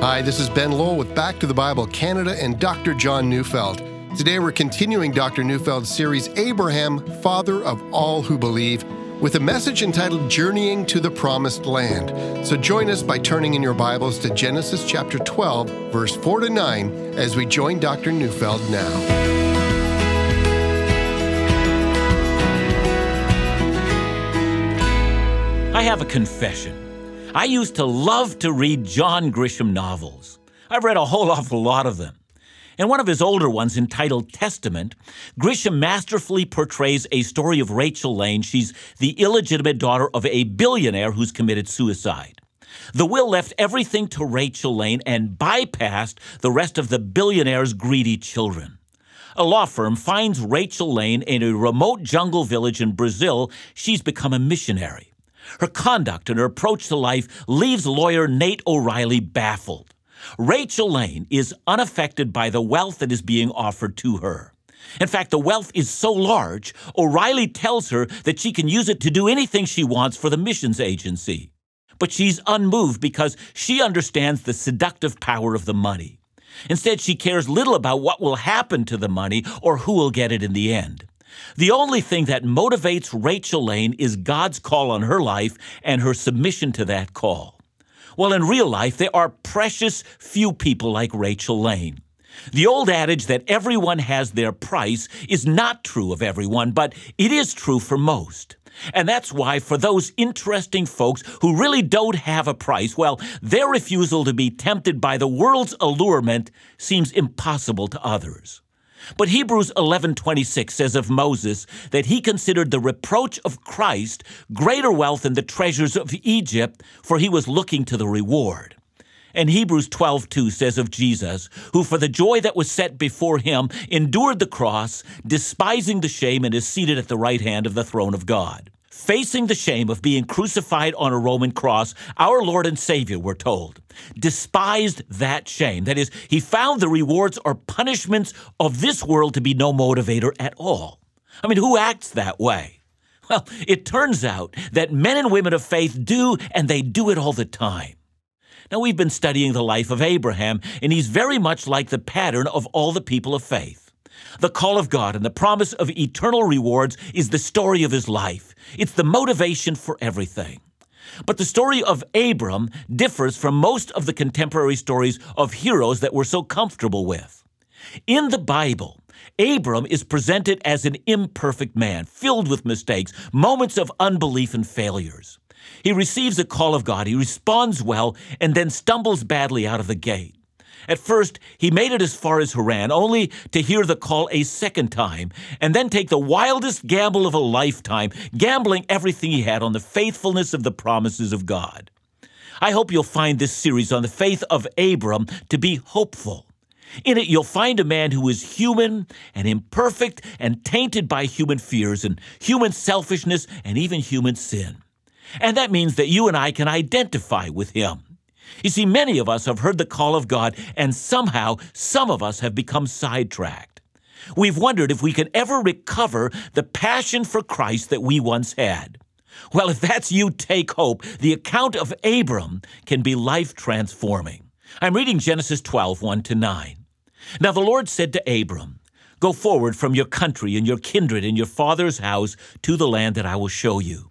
Hi, this is Ben Lowell with Back to the Bible Canada and Dr. John Neufeld. Today we're continuing Dr. Neufeld's series Abraham, Father of All Who Believe, with a message entitled Journeying to the Promised Land. So join us by turning in your Bibles to Genesis chapter 12, verse 4 to 9, as we join Dr. Neufeld now. I have a confession. I used to love to read John Grisham novels. I've read a whole awful lot of them. In one of his older ones, entitled Testament, Grisham masterfully portrays a story of Rachel Lane. She's the illegitimate daughter of a billionaire who's committed suicide. The will left everything to Rachel Lane and bypassed the rest of the billionaire's greedy children. A law firm finds Rachel Lane in a remote jungle village in Brazil. She's become a missionary. Her conduct and her approach to life leaves lawyer Nate O'Riley baffled. Rachel Lane is unaffected by the wealth that is being offered to her. In fact, the wealth is so large, O'Riley tells her that she can use it to do anything she wants for the missions agency. But she's unmoved because she understands the seductive power of the money. Instead, she cares little about what will happen to the money or who will get it in the end. The only thing that motivates Rachel Lane is God's call on her life and her submission to that call. Well, in real life, there are precious few people like Rachel Lane. The old adage that everyone has their price is not true of everyone, but it is true for most. And that's why, for those interesting folks who really don't have a price, well, their refusal to be tempted by the world's allurement seems impossible to others. But Hebrews 11:26 says of Moses that he considered the reproach of Christ greater wealth than the treasures of Egypt, for he was looking to the reward. And Hebrews 12:2 says of Jesus, who for the joy that was set before him endured the cross, despising the shame and is seated at the right hand of the throne of God. Facing the shame of being crucified on a Roman cross, our Lord and Savior, we're told, despised that shame. That is, he found the rewards or punishments of this world to be no motivator at all. I mean, who acts that way? Well, it turns out that men and women of faith do, and they do it all the time. Now, we've been studying the life of Abraham, and he's very much like the pattern of all the people of faith. The call of God and the promise of eternal rewards is the story of his life. It's the motivation for everything. But the story of Abram differs from most of the contemporary stories of heroes that we're so comfortable with. In the Bible, Abram is presented as an imperfect man, filled with mistakes, moments of unbelief and failures. He receives a call of God, he responds well, and then stumbles badly out of the gate. At first, he made it as far as Haran, only to hear the call a second time, and then take the wildest gamble of a lifetime, gambling everything he had on the faithfulness of the promises of God. I hope you'll find this series on the faith of Abram to be hopeful. In it, you'll find a man who is human and imperfect and tainted by human fears and human selfishness and even human sin. And that means that you and I can identify with him. You see, many of us have heard the call of God, and somehow some of us have become sidetracked. We've wondered if we can ever recover the passion for Christ that we once had. Well, if that's you, take hope. The account of Abram can be life transforming. I'm reading Genesis 12, 1 to 9. Now the Lord said to Abram, Go forward from your country and your kindred and your father's house to the land that I will show you.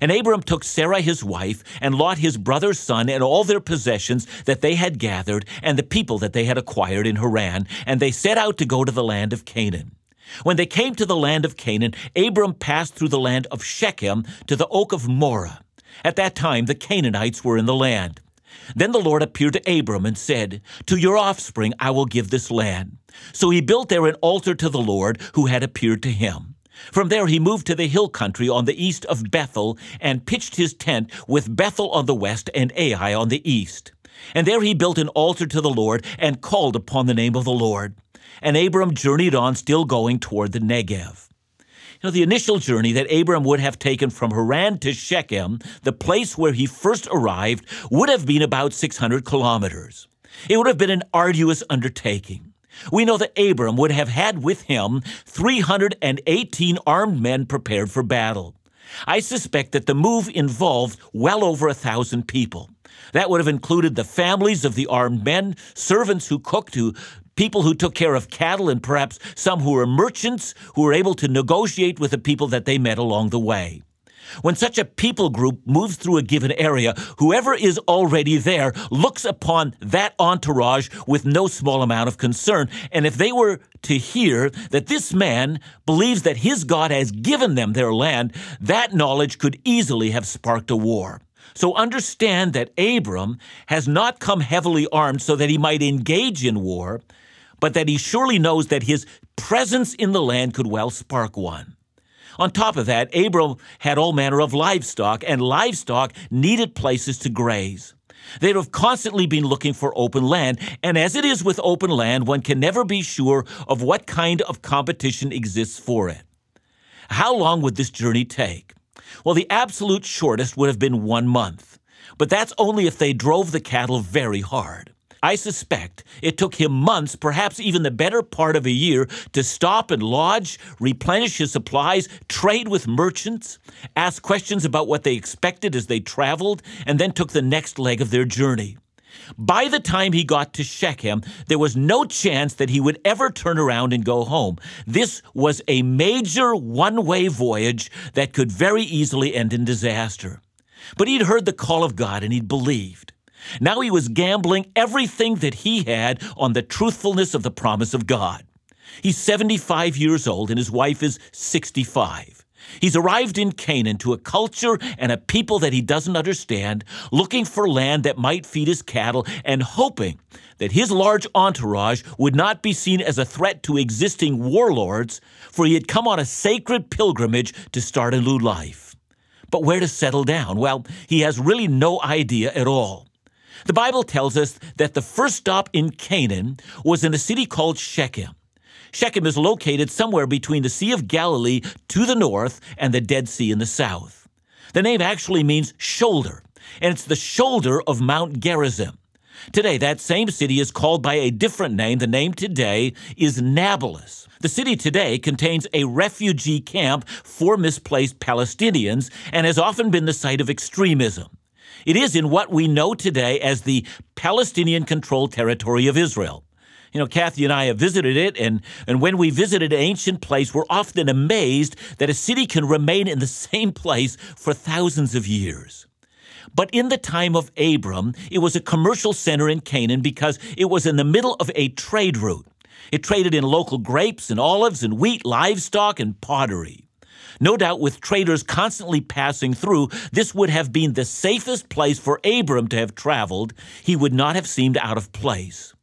And Abram took Sarai his wife, and Lot his brother's son, and all their possessions that they had gathered, and the people that they had acquired in Haran, and they set out to go to the land of Canaan. When they came to the land of Canaan, Abram passed through the land of Shechem to the oak of Moreh. At that time, the Canaanites were in the land. Then the Lord appeared to Abram and said, To your offspring I will give this land. So he built there an altar to the Lord who had appeared to him. From there he moved to the hill country on the east of Bethel and pitched his tent with Bethel on the west and Ai on the east. And there he built an altar to the Lord and called upon the name of the Lord. And Abram journeyed on, still going toward the Negev. You know, the initial journey that Abram would have taken from Haran to Shechem, the place where he first arrived, would have been about 600 kilometers. It would have been an arduous undertaking. We know that Abram would have had with him 318 armed men prepared for battle. I suspect that the move involved well over a thousand people. That would have included the families of the armed men, servants who cooked, who people who took care of cattle, and perhaps some who were merchants who were able to negotiate with the people that they met along the way. When such a people group moves through a given area, whoever is already there looks upon that entourage with no small amount of concern. And if they were to hear that this man believes that his God has given them their land, that knowledge could easily have sparked a war. So understand that Abram has not come heavily armed so that he might engage in war, but that he surely knows that his presence in the land could well spark one. On top of that, Abram had all manner of livestock, and livestock needed places to graze. They'd have constantly been looking for open land, and as it is with open land, one can never be sure of what kind of competition exists for it. How long would this journey take? Well, the absolute shortest would have been one month, but that's only if they drove the cattle very hard. I suspect it took him months, perhaps even the better part of a year, to stop and lodge, replenish his supplies, trade with merchants, ask questions about what they expected as they traveled, and then took the next leg of their journey. By the time he got to Shechem, there was no chance that he would ever turn around and go home. This was a major one way voyage that could very easily end in disaster. But he'd heard the call of God and he'd believed. Now he was gambling everything that he had on the truthfulness of the promise of God. He's 75 years old and his wife is 65. He's arrived in Canaan to a culture and a people that he doesn't understand, looking for land that might feed his cattle and hoping that his large entourage would not be seen as a threat to existing warlords, for he had come on a sacred pilgrimage to start a new life. But where to settle down? Well, he has really no idea at all. The Bible tells us that the first stop in Canaan was in a city called Shechem. Shechem is located somewhere between the Sea of Galilee to the north and the Dead Sea in the south. The name actually means shoulder, and it's the shoulder of Mount Gerizim. Today, that same city is called by a different name. The name today is Nablus. The city today contains a refugee camp for misplaced Palestinians and has often been the site of extremism. It is in what we know today as the Palestinian controlled territory of Israel. You know, Kathy and I have visited it, and, and when we visited an ancient place, we're often amazed that a city can remain in the same place for thousands of years. But in the time of Abram, it was a commercial center in Canaan because it was in the middle of a trade route. It traded in local grapes and olives and wheat, livestock, and pottery. No doubt, with traders constantly passing through, this would have been the safest place for Abram to have traveled. He would not have seemed out of place.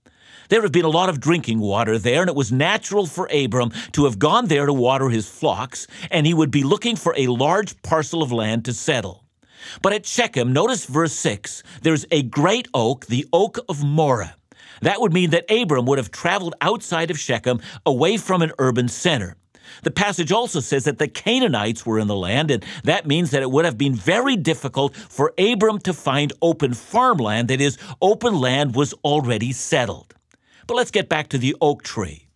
There had been a lot of drinking water there, and it was natural for Abram to have gone there to water his flocks, and he would be looking for a large parcel of land to settle. But at Shechem, notice verse 6, there's a great oak, the oak of Moreh. That would mean that Abram would have traveled outside of Shechem, away from an urban center. The passage also says that the Canaanites were in the land, and that means that it would have been very difficult for Abram to find open farmland, that is, open land was already settled. But let's get back to the oak tree.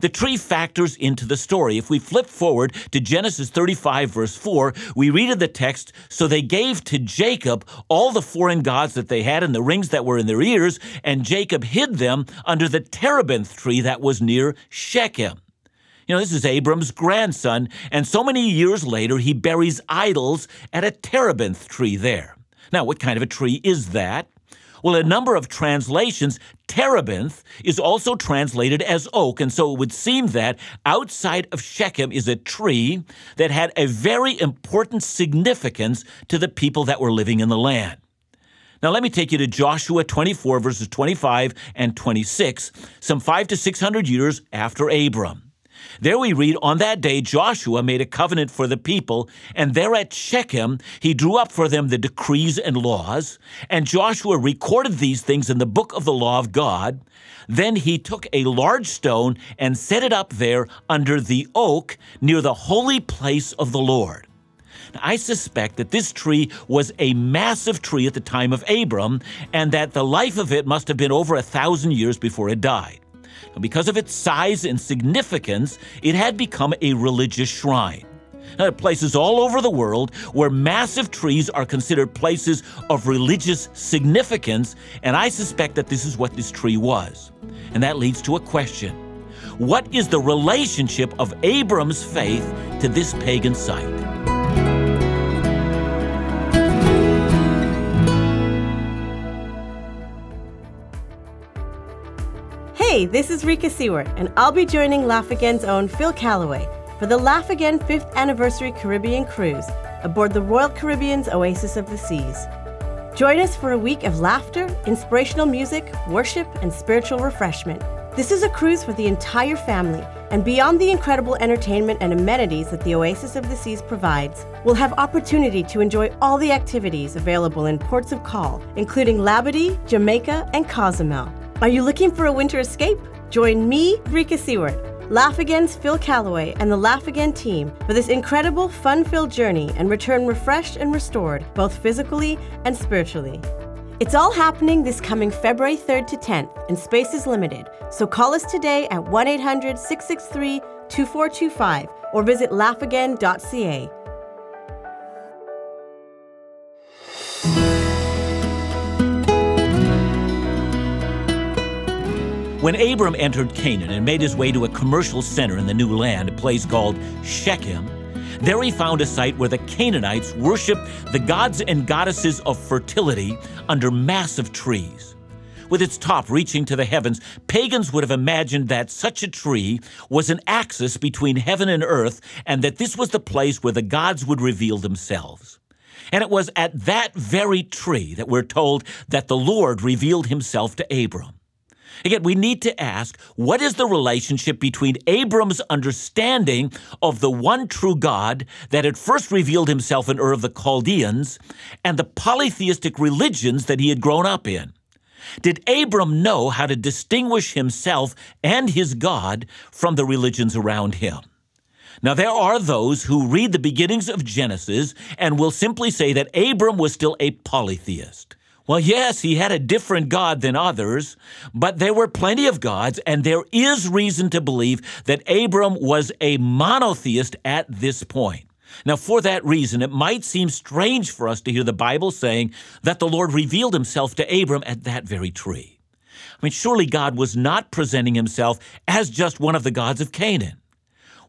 The tree factors into the story. If we flip forward to Genesis 35, verse 4, we read in the text So they gave to Jacob all the foreign gods that they had and the rings that were in their ears, and Jacob hid them under the terebinth tree that was near Shechem. You know, this is Abram's grandson, and so many years later, he buries idols at a terebinth tree there. Now, what kind of a tree is that? Well, a number of translations, terebinth is also translated as oak, and so it would seem that outside of Shechem is a tree that had a very important significance to the people that were living in the land. Now, let me take you to Joshua 24, verses 25 and 26, some five to 600 years after Abram. There we read, On that day Joshua made a covenant for the people, and there at Shechem he drew up for them the decrees and laws. And Joshua recorded these things in the book of the law of God. Then he took a large stone and set it up there under the oak near the holy place of the Lord. I suspect that this tree was a massive tree at the time of Abram, and that the life of it must have been over a thousand years before it died. Because of its size and significance, it had become a religious shrine. Now, there are places all over the world where massive trees are considered places of religious significance, and I suspect that this is what this tree was. And that leads to a question What is the relationship of Abram's faith to this pagan site? Hey, this is Rika Seward, and I'll be joining Laugh Again's own Phil Callaway for the Laugh Again 5th Anniversary Caribbean Cruise aboard the Royal Caribbean's Oasis of the Seas. Join us for a week of laughter, inspirational music, worship, and spiritual refreshment. This is a cruise for the entire family, and beyond the incredible entertainment and amenities that the Oasis of the Seas provides, we'll have opportunity to enjoy all the activities available in ports of call, including Labadee, Jamaica, and Cozumel. Are you looking for a winter escape? Join me, Rika Seward, Laugh Again's Phil Callaway, and the Laugh Again team for this incredible, fun filled journey and return refreshed and restored, both physically and spiritually. It's all happening this coming February 3rd to 10th, and space is limited. So call us today at 1 800 663 2425 or visit laughagain.ca. When Abram entered Canaan and made his way to a commercial center in the new land, a place called Shechem, there he found a site where the Canaanites worshiped the gods and goddesses of fertility under massive trees. With its top reaching to the heavens, pagans would have imagined that such a tree was an axis between heaven and earth, and that this was the place where the gods would reveal themselves. And it was at that very tree that we're told that the Lord revealed himself to Abram. Again, we need to ask what is the relationship between Abram's understanding of the one true God that had first revealed himself in Ur of the Chaldeans and the polytheistic religions that he had grown up in? Did Abram know how to distinguish himself and his God from the religions around him? Now, there are those who read the beginnings of Genesis and will simply say that Abram was still a polytheist. Well, yes, he had a different God than others, but there were plenty of gods, and there is reason to believe that Abram was a monotheist at this point. Now, for that reason, it might seem strange for us to hear the Bible saying that the Lord revealed himself to Abram at that very tree. I mean, surely God was not presenting himself as just one of the gods of Canaan.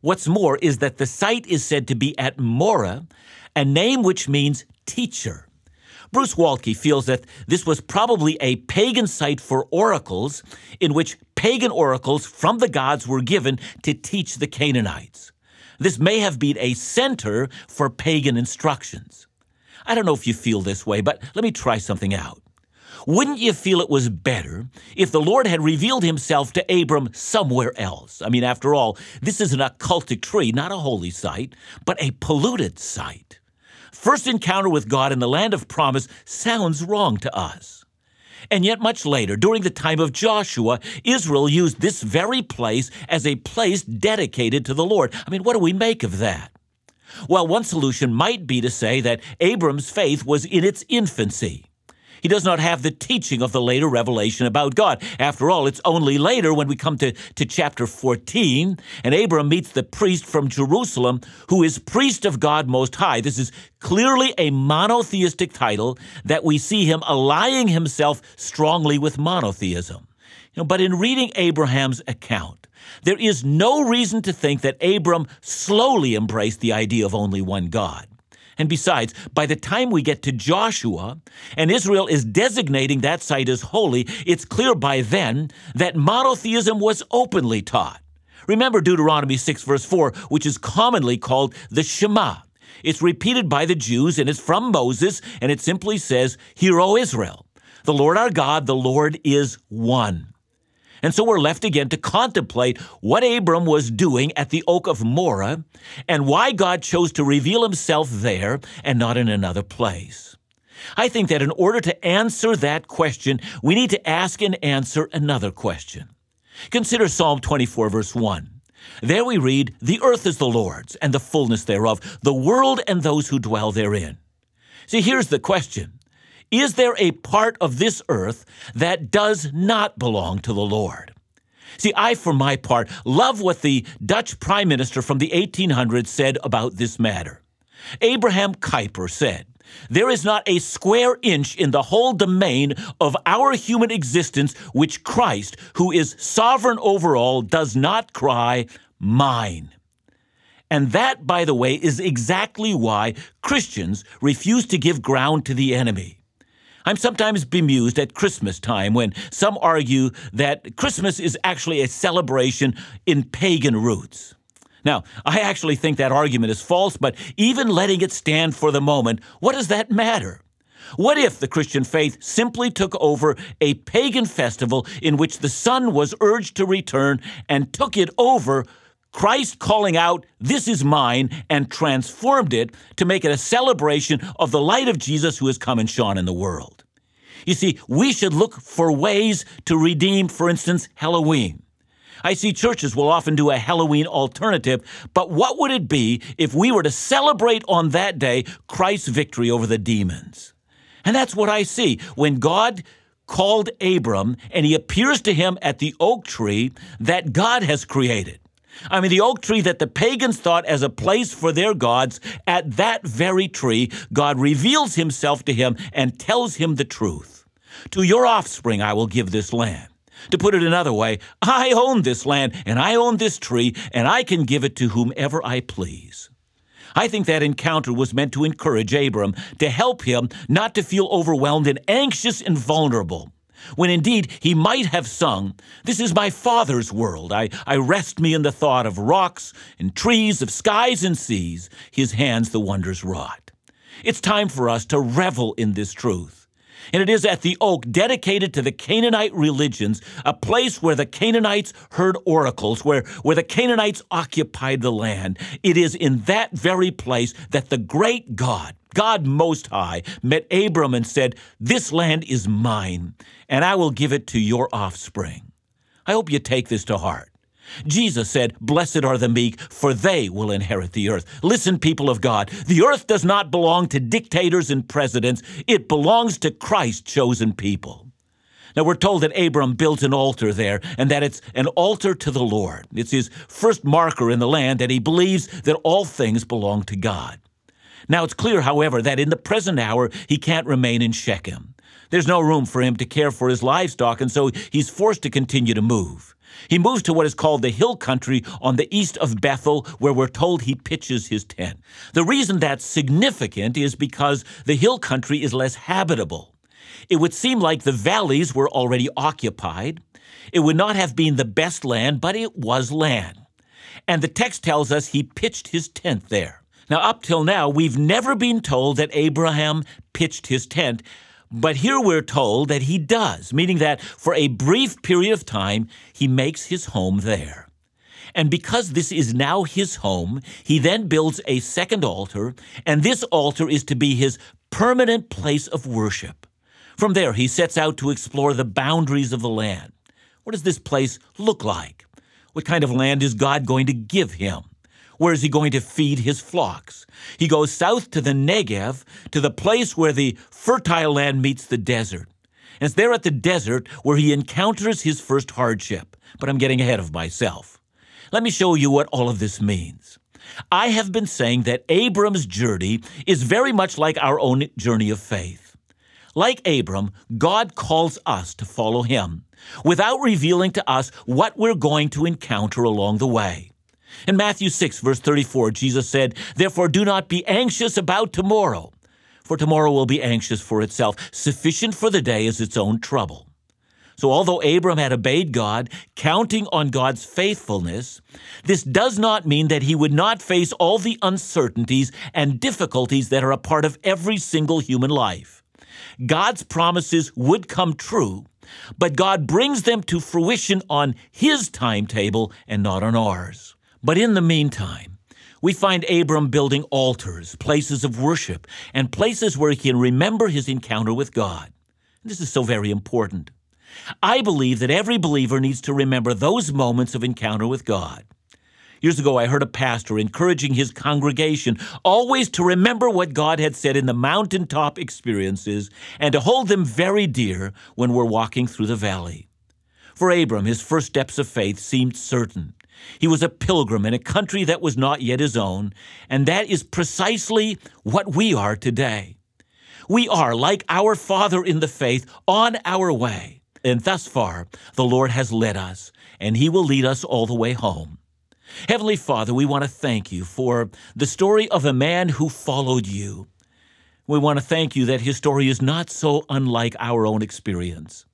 What's more is that the site is said to be at Moreh, a name which means teacher. Bruce Waltke feels that this was probably a pagan site for oracles in which pagan oracles from the gods were given to teach the Canaanites. This may have been a center for pagan instructions. I don't know if you feel this way, but let me try something out. Wouldn't you feel it was better if the Lord had revealed himself to Abram somewhere else? I mean, after all, this is an occultic tree, not a holy site, but a polluted site first encounter with God in the land of promise sounds wrong to us. And yet, much later, during the time of Joshua, Israel used this very place as a place dedicated to the Lord. I mean, what do we make of that? Well, one solution might be to say that Abram's faith was in its infancy. He does not have the teaching of the later revelation about God. After all, it's only later when we come to, to chapter 14 and Abram meets the priest from Jerusalem who is priest of God Most High. This is clearly a monotheistic title that we see him allying himself strongly with monotheism. You know, but in reading Abraham's account, there is no reason to think that Abram slowly embraced the idea of only one God. And besides, by the time we get to Joshua, and Israel is designating that site as holy, it's clear by then that monotheism was openly taught. Remember Deuteronomy 6, verse 4, which is commonly called the Shema. It's repeated by the Jews, and it's from Moses, and it simply says, Hear, O Israel, the Lord our God, the Lord is one. And so we're left again to contemplate what Abram was doing at the oak of Moreh and why God chose to reveal himself there and not in another place. I think that in order to answer that question, we need to ask and answer another question. Consider Psalm 24, verse 1. There we read, The earth is the Lord's, and the fullness thereof, the world and those who dwell therein. See, here's the question Is there a part of this earth that does not belong to the Lord? See, I, for my part, love what the Dutch Prime Minister from the 1800s said about this matter. Abraham Kuyper said, there is not a square inch in the whole domain of our human existence which Christ, who is sovereign over all, does not cry, Mine. And that, by the way, is exactly why Christians refuse to give ground to the enemy. I'm sometimes bemused at Christmas time when some argue that Christmas is actually a celebration in pagan roots. Now, I actually think that argument is false, but even letting it stand for the moment, what does that matter? What if the Christian faith simply took over a pagan festival in which the sun was urged to return and took it over, Christ calling out, This is mine, and transformed it to make it a celebration of the light of Jesus who has come and shone in the world? You see, we should look for ways to redeem, for instance, Halloween. I see churches will often do a Halloween alternative, but what would it be if we were to celebrate on that day Christ's victory over the demons? And that's what I see. When God called Abram and he appears to him at the oak tree that God has created. I mean, the oak tree that the pagans thought as a place for their gods, at that very tree, God reveals himself to him and tells him the truth. To your offspring I will give this land. To put it another way, I own this land and I own this tree and I can give it to whomever I please. I think that encounter was meant to encourage Abram, to help him not to feel overwhelmed and anxious and vulnerable. When indeed he might have sung, This is my Father's world. I, I rest me in the thought of rocks and trees, of skies and seas, his hands the wonders wrought. It's time for us to revel in this truth. And it is at the oak dedicated to the Canaanite religions, a place where the Canaanites heard oracles, where, where the Canaanites occupied the land. It is in that very place that the great God, God Most High, met Abram and said, This land is mine, and I will give it to your offspring. I hope you take this to heart. Jesus said, Blessed are the meek, for they will inherit the earth. Listen, people of God, the earth does not belong to dictators and presidents, it belongs to Christ's chosen people. Now, we're told that Abram built an altar there and that it's an altar to the Lord. It's his first marker in the land that he believes that all things belong to God. Now, it's clear, however, that in the present hour he can't remain in Shechem. There's no room for him to care for his livestock, and so he's forced to continue to move. He moves to what is called the hill country on the east of Bethel, where we're told he pitches his tent. The reason that's significant is because the hill country is less habitable. It would seem like the valleys were already occupied. It would not have been the best land, but it was land. And the text tells us he pitched his tent there. Now, up till now, we've never been told that Abraham pitched his tent, but here we're told that he does, meaning that for a brief period of time, he makes his home there. And because this is now his home, he then builds a second altar, and this altar is to be his permanent place of worship. From there, he sets out to explore the boundaries of the land. What does this place look like? What kind of land is God going to give him? Where is he going to feed his flocks? He goes south to the Negev, to the place where the fertile land meets the desert. And it's there at the desert where he encounters his first hardship. But I'm getting ahead of myself. Let me show you what all of this means. I have been saying that Abram's journey is very much like our own journey of faith. Like Abram, God calls us to follow him without revealing to us what we're going to encounter along the way. In Matthew 6, verse 34, Jesus said, Therefore do not be anxious about tomorrow, for tomorrow will be anxious for itself. Sufficient for the day is its own trouble. So, although Abram had obeyed God, counting on God's faithfulness, this does not mean that he would not face all the uncertainties and difficulties that are a part of every single human life. God's promises would come true, but God brings them to fruition on His timetable and not on ours. But in the meantime, we find Abram building altars, places of worship, and places where he can remember his encounter with God. This is so very important. I believe that every believer needs to remember those moments of encounter with God. Years ago, I heard a pastor encouraging his congregation always to remember what God had said in the mountaintop experiences and to hold them very dear when we're walking through the valley. For Abram, his first steps of faith seemed certain. He was a pilgrim in a country that was not yet his own, and that is precisely what we are today. We are, like our father in the faith, on our way. And thus far, the Lord has led us, and He will lead us all the way home. Heavenly Father, we want to thank you for the story of a man who followed you. We want to thank you that his story is not so unlike our own experience.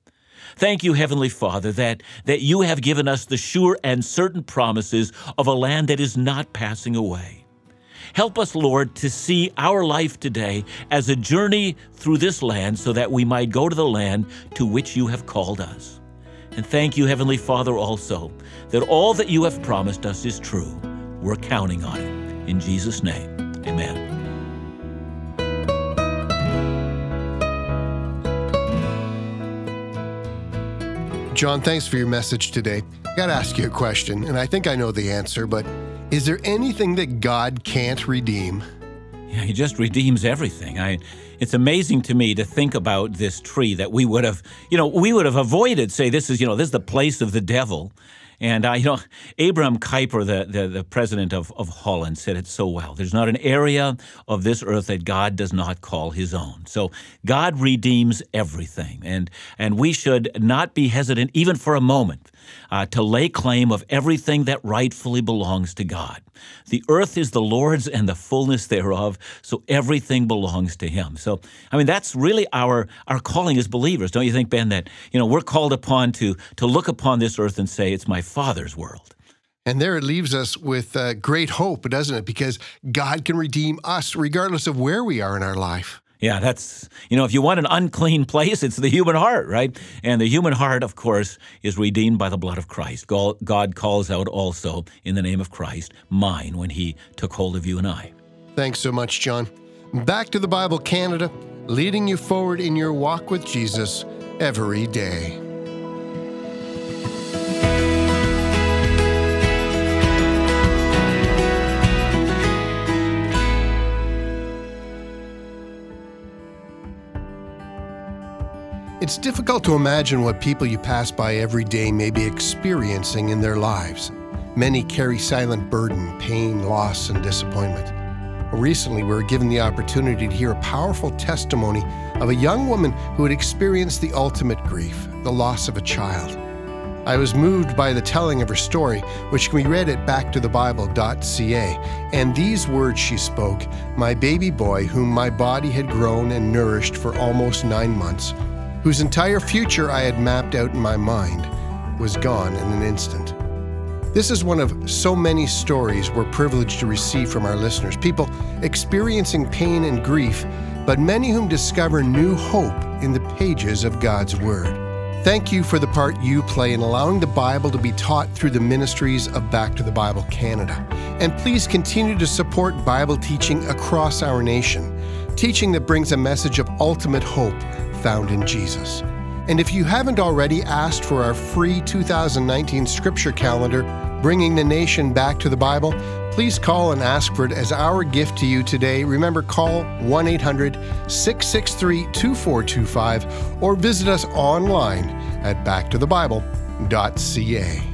Thank you, Heavenly Father, that, that you have given us the sure and certain promises of a land that is not passing away. Help us, Lord, to see our life today as a journey through this land so that we might go to the land to which you have called us. And thank you, Heavenly Father, also, that all that you have promised us is true. We're counting on it. In Jesus' name, amen. John, thanks for your message today. I got to ask you a question, and I think I know the answer, but is there anything that God can't redeem? Yeah, he just redeems everything. I it's amazing to me to think about this tree that we would have, you know, we would have avoided say this is, you know, this is the place of the devil. And uh, you know, Abraham Kuyper, the, the, the president of, of Holland, said it so well. There's not an area of this earth that God does not call his own. So God redeems everything. And and we should not be hesitant even for a moment uh, to lay claim of everything that rightfully belongs to God. The earth is the Lord's and the fullness thereof, so everything belongs to Him. So, I mean, that's really our our calling as believers, don't you think, Ben? That you know we're called upon to to look upon this earth and say, "It's my Father's world." And there it leaves us with uh, great hope, doesn't it? Because God can redeem us regardless of where we are in our life. Yeah, that's, you know, if you want an unclean place, it's the human heart, right? And the human heart, of course, is redeemed by the blood of Christ. God calls out also in the name of Christ, mine, when he took hold of you and I. Thanks so much, John. Back to the Bible Canada, leading you forward in your walk with Jesus every day. It's difficult to imagine what people you pass by every day may be experiencing in their lives. Many carry silent burden, pain, loss, and disappointment. Recently, we were given the opportunity to hear a powerful testimony of a young woman who had experienced the ultimate grief, the loss of a child. I was moved by the telling of her story, which can be read at backtothebible.ca. And these words she spoke My baby boy, whom my body had grown and nourished for almost nine months, whose entire future I had mapped out in my mind, was gone in an instant. This is one of so many stories we're privileged to receive from our listeners people experiencing pain and grief, but many whom discover new hope in the pages of God's Word. Thank you for the part you play in allowing the Bible to be taught through the ministries of Back to the Bible Canada. And please continue to support Bible teaching across our nation, teaching that brings a message of ultimate hope found in Jesus. And if you haven't already asked for our free 2019 scripture calendar, Bringing the Nation Back to the Bible, please call and ask for it as our gift to you today. Remember, call 1 800 663 2425 or visit us online at backtothebible.ca.